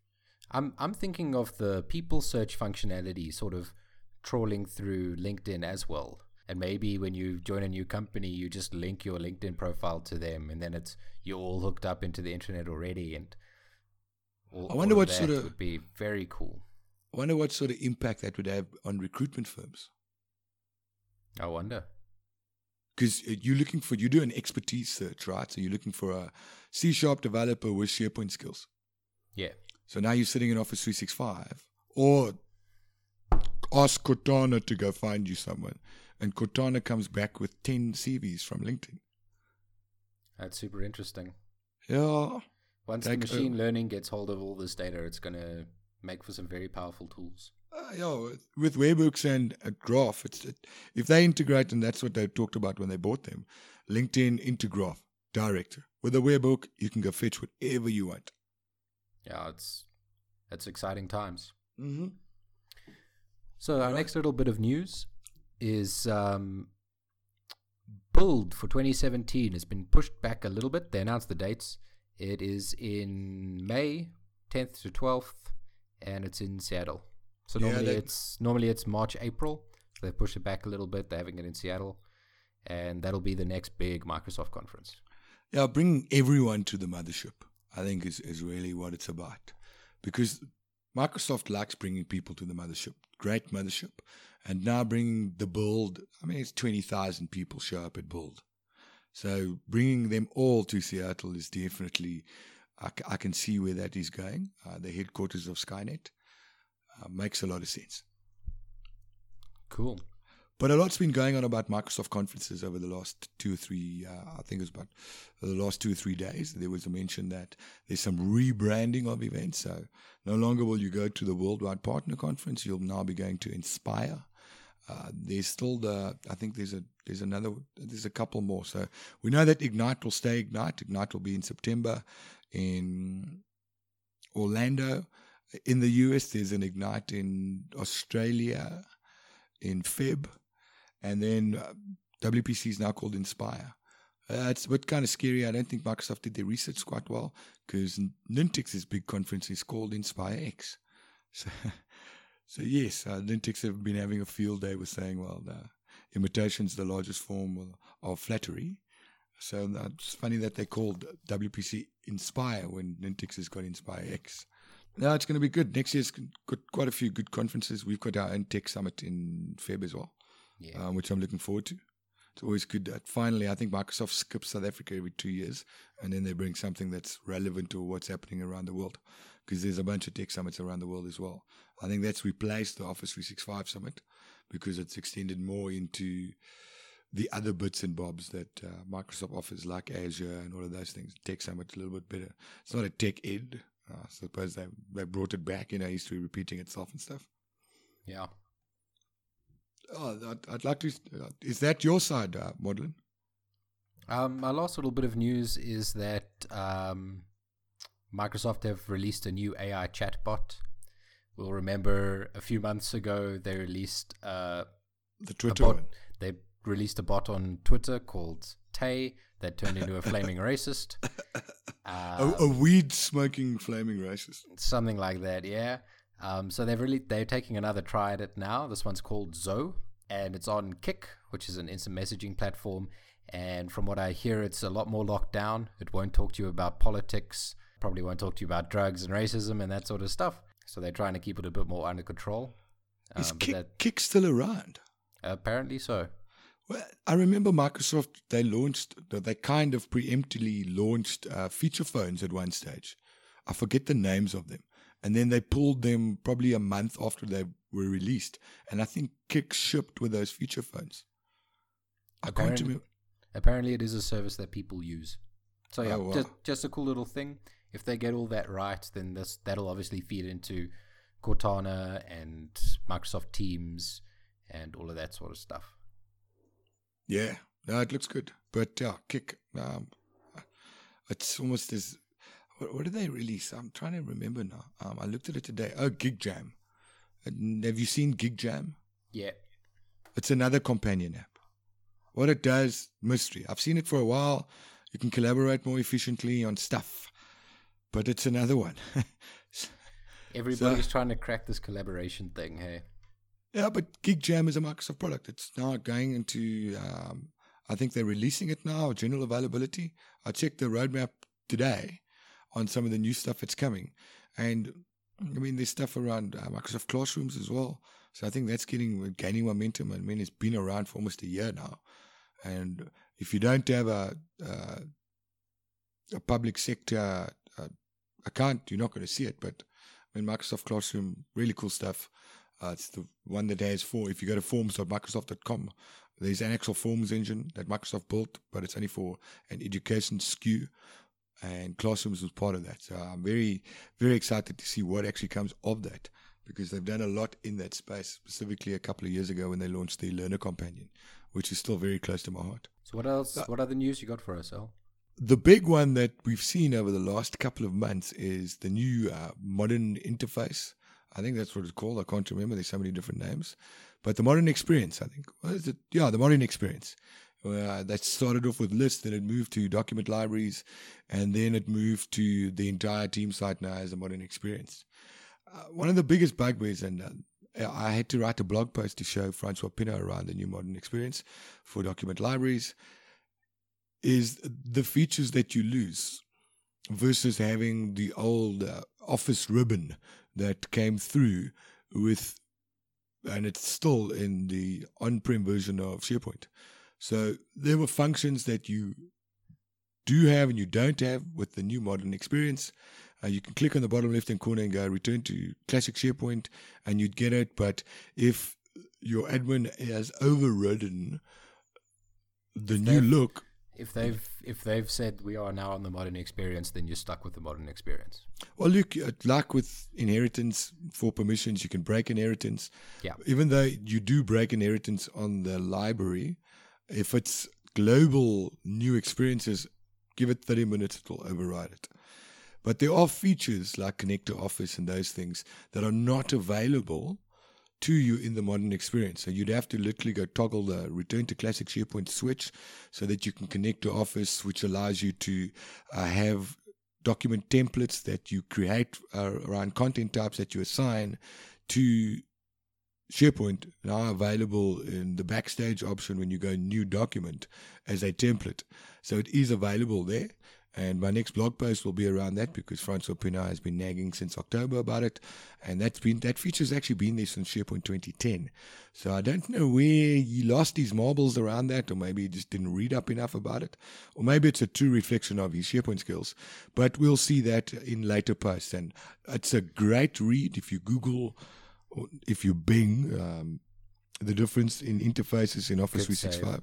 I'm I'm thinking of the people search functionality sort of trawling through LinkedIn as well. And maybe when you join a new company, you just link your LinkedIn profile to them, and then it's you're all hooked up into the internet already. And all, I wonder what that sort of- would be very cool. I wonder what sort of impact that would have on recruitment firms. I wonder. Because uh, you're looking for you do an expertise search, right? So you're looking for a C sharp developer with SharePoint skills. Yeah, So now you're sitting in Office 365, or ask Cortana to go find you someone, and Cortana comes back with ten CVs from LinkedIn. That's super interesting. Yeah. Once Take the machine learning gets hold of all this data, it's going to make for some very powerful tools. Uh, yeah, with- with webhooks and a graph, it's it, if they integrate, and that's what they talked about when they bought them. LinkedIn into graph direct with a webhook, you can go fetch whatever you want. Yeah, it's it's exciting times. Mm-hmm. So our Right. next little bit of news is um, Build for 2017 has been pushed back a little bit. They announced the dates. It is in May 10th to 12th, and it's in Seattle. So Yeah, normally they- it's normally it's March April. They pushed it back a little bit. They're having it in Seattle, and that'll be the next big Microsoft conference. Yeah, bringing everyone to the mothership, I think, is, is really what it's about. Because Microsoft likes bringing people to the mothership. Great mothership. And now bringing the build, I mean, it's 20,000 people show up at build. So bringing them all to Seattle is definitely, I, can see where that is going. Uh, the headquarters of Skynet uh, makes a lot of sense. Cool. But a lot's been going on about Microsoft conferences over the last two or three, uh, I think it was about the last two or three days. There was a mention that there's some rebranding of events. So no longer will you go to the Worldwide Partner Conference. You'll now be going to Inspire. Uh, there's still the, I think there's a, there's another, there's a couple more. So we know that Ignite will stay Ignite. Ignite will be in September in Orlando. In the US, there's an Ignite in Australia in Feb, and then uh, WPC is now called Inspire. Uh, bit kind of scary. I don't think Microsoft did their research quite well because Nintex's big conference is called Inspire X. So, so yes, uh, have been having a field day with saying, well, the imitation's the largest form of flattery. So uh, it's funny that they called WPC Inspire when Nintex has got Inspire X. No, it's going to be good. Next year's got quite a few good conferences. We've got our own tech summit in Feb as well, Yeah. um, which I'm looking forward to. It's always good that finally, I think Microsoft skips South Africa every two years, and then they bring something that's relevant to what's happening around the world. Because there's a bunch of tech summits around the world as well. I think that's replaced the Office 365 summit because it's extended more into the other bits and bobs that uh, Microsoft offers, like Azure and all of those things. Tech Summit a little bit better. It's not a tech ed. Uh, I suppose they they brought it back, you know, history repeating itself and stuff. Yeah. Oh, I'd, I'd like to. Uh, is that your side, uh, Modlin? Um, my last little bit of news is that um, Microsoft have released a new AI chatbot. We'll remember a few months ago they released uh, The Twitter bot. They released a bot on Twitter called Tay that turned into a flaming racist. a, a weed smoking flaming racist. something like that yeah um, so they've really they're taking another try at it now this one's called Zo and it's on Kik which is an instant messaging platform and from what i hear it's a lot more locked down it won't talk to you about politics probably won't talk to you about drugs and racism and that sort of stuff so they're trying to keep it a bit more under control Is Um, but Kik, that, Kik still around? apparently so Well, I remember Microsoft, they launched, they kind of preemptively launched uh, feature phones at one stage. I forget the names of them. And then they pulled them probably a month after they were released. And I think Kik shipped with those feature phones. I can't Apparently- remember. apparently it is a service that people use so yeah Oh, wow. just, just a cool little thing if they get all that right then this that'll obviously feed into cortana and microsoft teams and all of that sort of stuff Yeah, no, it looks good. But yeah, Kik, um, it's almost as, what, what did they release? I'm trying to remember now. Um, I looked at it today. Oh, GigJam. Have you seen GigJam? yeah It's another companion app. What it does, mystery. I've seen it for a while. You can collaborate more efficiently on stuff, but it's another one. everybody's trying to crack this collaboration thing hey yeah, but GigJam is a Microsoft product. It's now going into, um, I think they're releasing it now, general availability. I checked the roadmap today on some of the new stuff that's coming. And I mean, there's stuff around uh, Microsoft Classrooms as well. So I think that's getting gaining momentum. I mean, it's been around for almost a year now. And if you don't have a uh, a public sector uh, account, you're not going to see it. But I mean, Microsoft Classroom, really cool stuff. Uh, it's the one that has for if you go to forms.microsoft.com, There's an actual forms engine that Microsoft built, but it's only for an education SKU, and Classrooms was part of that. So I'm very, very excited to see what actually comes of that because they've done a lot in that space, specifically a couple of years ago when they launched the Learner Companion, which is still very close to my heart. So what else? What other news you got for us, Al? The big one that we've seen over the last couple of months is the new uh, modern interface. I think that's what it's called. I can't remember. There's so many different names. But the modern experience, I think. What is it? Yeah, the modern experience. Uh, that started off with lists, then it moved to document libraries, and then it moved to the entire team site now as a modern experience. Uh, one of the biggest bugbears, and uh, I had to write a blog post to show Francois Pienaar around the new modern experience for document libraries, is the features that you lose versus having the old uh, Office ribbon that came through with, and it's still in the on prem version of SharePoint. So there were functions that you do have and you don't have with the new modern experience. Uh, you can click on the bottom left hand corner and go return to classic SharePoint and you'd get it. But if your admin has overridden the new look, if they've if they've said we are now on the modern experience, then you're stuck with the modern experience. Well, look, uh, like with inheritance for permissions, you can break inheritance. Yeah. Even though you do break inheritance on the library, if it's global new experiences, give it 30 minutes, it'll override it. But there are features like Connect to Office and those things that are not available to you in the modern experience. So you'd have to literally go toggle the return to classic SharePoint switch so that you can connect to Office, which allows you to uh, have document templates that you create uh, around content types that you assign to SharePoint now available in the backstage option when you go new document as a template. So it is available there. And my next blog post will be around that because Francois Pienaar has been nagging since October about it. And that's been that feature's actually been there since SharePoint 2010. So I don't know where he lost his marbles around that, or maybe he just didn't read up enough about it. Or maybe it's a true reflection of his SharePoint skills. But we'll see that in later posts. And it's a great read if you Google if you Bing um, the difference in interfaces in Office Good 365. Save.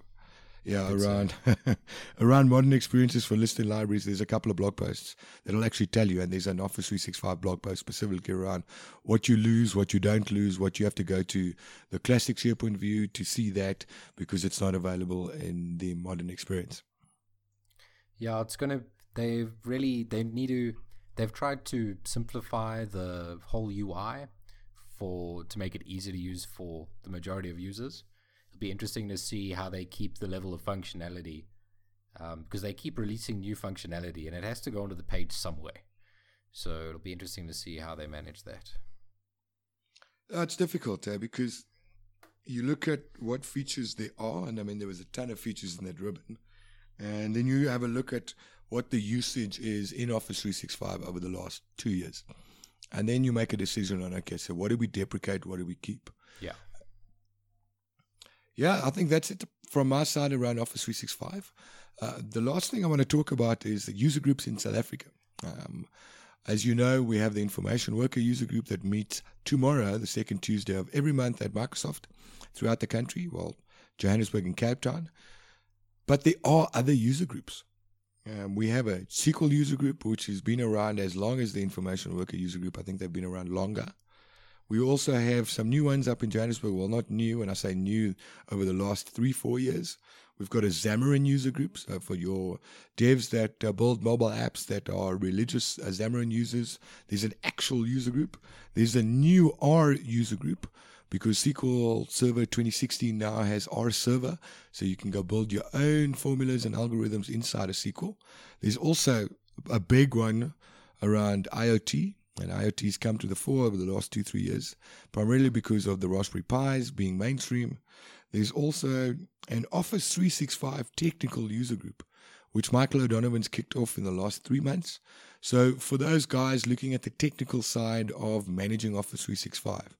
Yeah, Good around around modern experiences for listed libraries, there's a couple of blog posts that'll actually tell you, and there's an Office 365 blog post specifically around what you lose, what you don't lose, what you have to go to the classic SharePoint view to see that because it's not available in the modern experience. Yeah, it's gonna. They've really they need to. They've tried to simplify the whole UI for to make it easy to use for the majority of users. It'll be interesting to see how they keep the level of functionality because um, they keep releasing new functionality and it has to go onto the page somewhere. So it'll be interesting to see how they manage that. It's difficult uh, because you look at what features there are, and I mean, there was a ton of features in that ribbon. And then you have a look at what the usage is in Office 365 over the last two years and then you make a decision on okay, so what do we deprecate, what do we keep? Yeah. Yeah, I think that's it from my side around Office 365. Uh, the last thing I want to talk about is the user groups in South Africa. Um, as you know, we have the Information Worker User Group that meets tomorrow, the second Tuesday of every month at Microsoft throughout the country, well, Johannesburg and Cape Town. But there are other user groups. Um, we have a SQL user group, which has been around as long as the Information Worker user group. I think they've been around longer. We also have some new ones up in Johannesburg. Well, not new, and I say new over the last three, four years. We've got a Xamarin user group so for your devs that uh, build mobile apps that are religious uh, Xamarin users. There's an actual user group. There's a new R user group because SQL Server 2016 now has R Server, so you can go build your own formulas and algorithms inside of SQL. There's also a big one around IoT, and IoT has come to the fore over the last two, three years, primarily because of the Raspberry Pis being mainstream. There's also an Office 365 technical user group, which Michael O'Donovan's kicked off in the last three months. So, for those guys looking at the technical side of managing Office 365,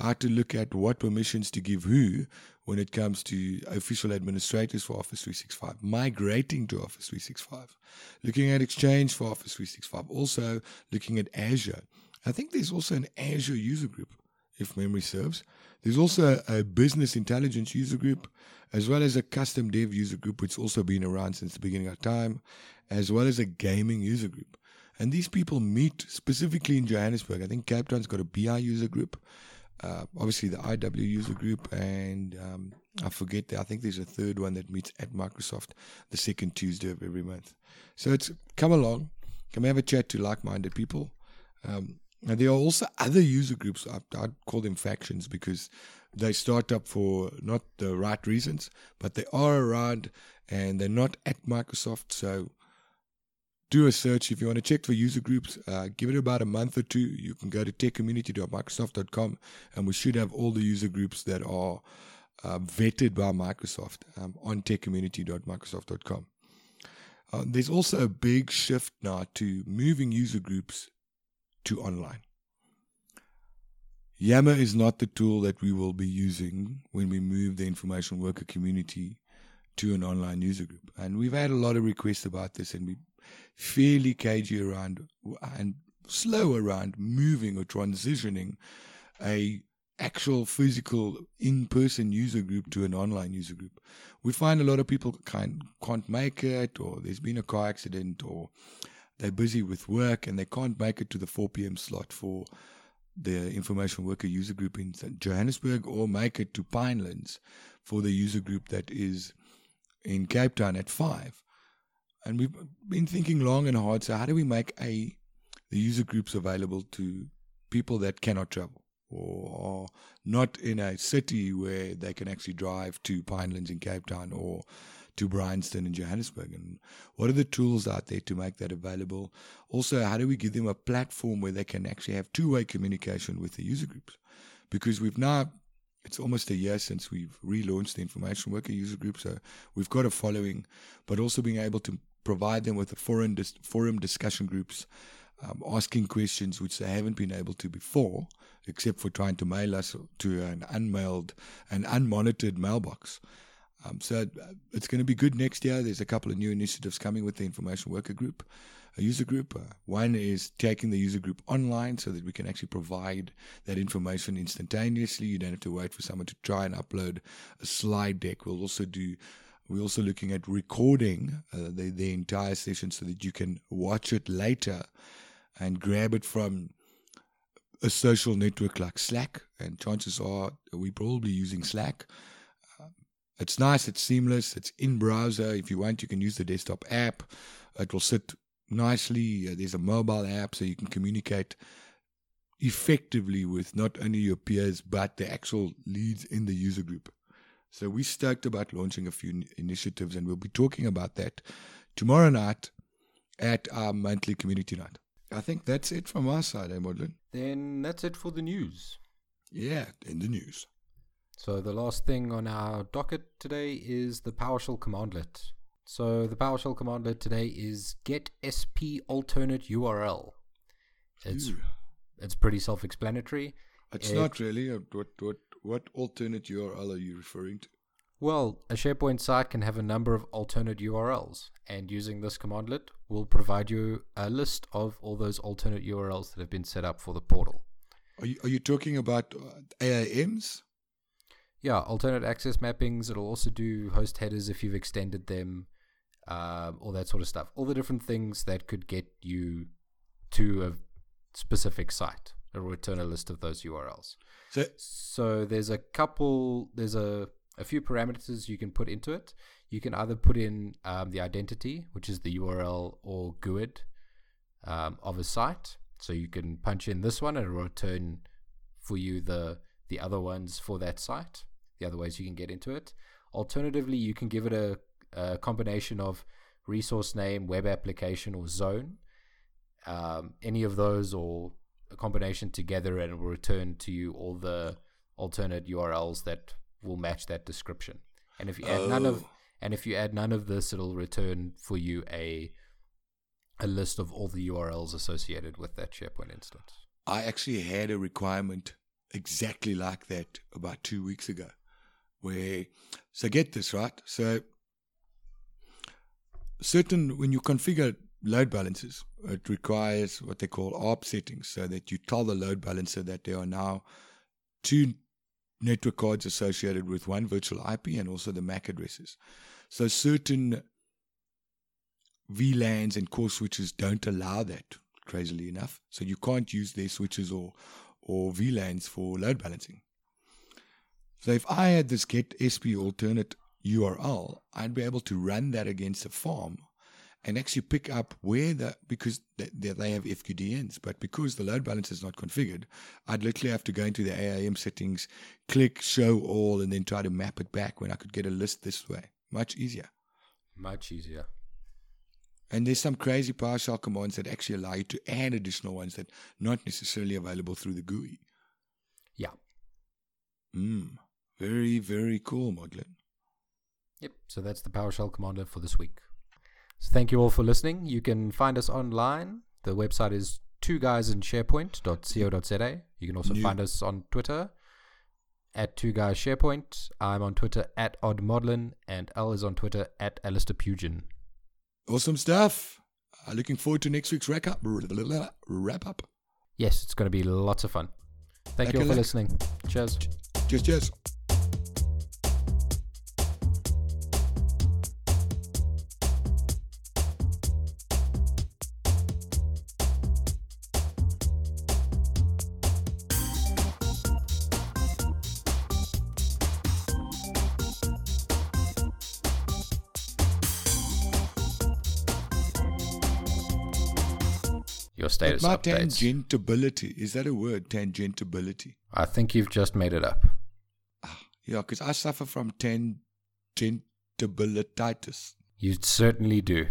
how to look at what permissions to give who when it comes to official administrators for Office 365, migrating to Office 365, looking at Exchange for Office 365, also looking at Azure. I think there's also an Azure user group. if memory serves. There's also a business intelligence user group, as well as a custom dev user group, which has also been around since the beginning of time, as well as a gaming user group. And these people meet specifically in Johannesburg. I think Cape Town's got a BI user group, uh, obviously the IW user group, and um, I forget, that I think there's a third one that meets at Microsoft the second Tuesday of every month. So it's come along, come have a chat to like minded people. Um, and there are also other user groups. I, I'd call them factions because they start up for not the right reasons, but they are around and they're not at Microsoft. So do a search. If you want to check for user groups, uh, give it about a month or two. You can go to techcommunity.microsoft.com and we should have all the user groups that are uh, vetted by Microsoft um, on techcommunity.microsoft.com. Uh, there's also a big shift now to moving user groups to online. Yammer is not the tool that we will be using when we move the information worker community to an online user group. And we've had a lot of requests about this, and we're fairly cagey around and slow around moving or transitioning a actual physical in-person user group to an online user group. We find a lot of people can't can't make it, or there's been a car accident, or they're busy with work and they can't make it to the 4 p.m. slot for the information worker user group in Johannesburg or make it to Pinelands for the user group that is in Cape Town at 5. And we've been thinking long and hard so how do we make a the user groups available to people that cannot travel or are not in a city where they can actually drive to Pinelands in Cape Town or to Bryanston in Johannesburg? And what are the tools out there to make that available? Also, how do we give them a platform where they can actually have two way communication with the user groups? Because we've now, it's almost a year since we've relaunched the information worker user group. So we've got a following, but also being able to provide them with a forum, dis- forum discussion groups. Um, asking questions which they haven't been able to before, except for trying to mail us to an unmailed and unmonitored mailbox. Um, so uh, it's going to be good next year. There's a couple of new initiatives coming with the information worker group, a user group. Uh, one is taking the user group online so that we can actually provide that information instantaneously. You don't have to wait for someone to try and upload a slide deck. We'll also do. We're also looking at recording uh, the, the entire session so that you can watch it later and grab it from a social network like Slack. And chances are we're probably using Slack. It's nice, it's seamless, it's in browser. If you want, you can use the desktop app. It will sit nicely. Uh, there's a mobile app so you can communicate effectively with not only your peers but the actual leads in the user group. So we stoked about launching a few initiatives and we'll be talking about that tomorrow night at our monthly community night. I think that's it from our side, eh, Modlin? Then that's it for the news. Yeah, in the news. So the last thing on our docket today is the PowerShell commandlet. So the PowerShell commandlet today is get sp alternate URL. It's it's pretty self-explanatory. It's It- not really. What what what alternate URL are you referring to? Well, a SharePoint site can have a number of alternate URLs, and using this commandlet will provide you a list of all those alternate URLs that have been set up for the portal. Are you, are you talking about uh, AAMs? Yeah, alternate access mappings. It'll also do host headers if you've extended them, um, all that sort of stuff. All the different things that could get you to a specific site. It'll return a list of those URLs. So So there's a couple. There's a a few parameters you can put into it. You can either put in um, the identity, which is the URL or GUID um, of a site. So you can punch in this one and it'll return for you the the other ones for that site. The other ways you can get into it. Alternatively, you can give it a, a combination of resource name, web application, or zone. Um, any of those or a combination together, and it will return to you all the alternate URLs that will match that description. And if you add none of Oh. and if you add none of this, it'll return for you a a list of all the URLs associated with that SharePoint instance. I actually had a requirement exactly like that about two weeks ago. Where, so get this right. So, certain when you configure load balancers, it requires what they call ARP settings, so that you tell the load balancer that there are now two network cards associated with one virtual IP and also the MAC addresses. So certain VLANs and core switches don't allow that, crazily enough. So you can't use their switches or, or VLANs for load balancing. So if I had this get SP alternate URL, I'd be able to run that against a farm and actually pick up where the because they, they have FQDNs, but because the load balancer is not configured, I'd literally have to go into the AAM settings, click show all, and then try to map it back when I could get a list this way. Much easier. Much easier. And there's some crazy PowerShell commands that actually allow you to add additional ones that not necessarily available through the GUI. Yeah. Mm. Very, very cool, Modlin. Yep. So that's the PowerShell commander for this week. So thank you all for listening. You can find us online. The website is two guys in sharepoint.co.za. You can also New. find us on Twitter at two guys sharepoint. I'm on Twitter at oddmodlin and L is on Twitter at Alistair Pugin. Awesome stuff. Uh, looking forward to next week's wrap up. Wrap up. Yes, it's going to be lots of fun. Thank you all for listening. Cheers. Cheers, cheers. Status My updates. tangentability. Is that a word? Tangentability. I think you've just made it up. Ah, yeah, because I suffer from tangentabilititis. You certainly do.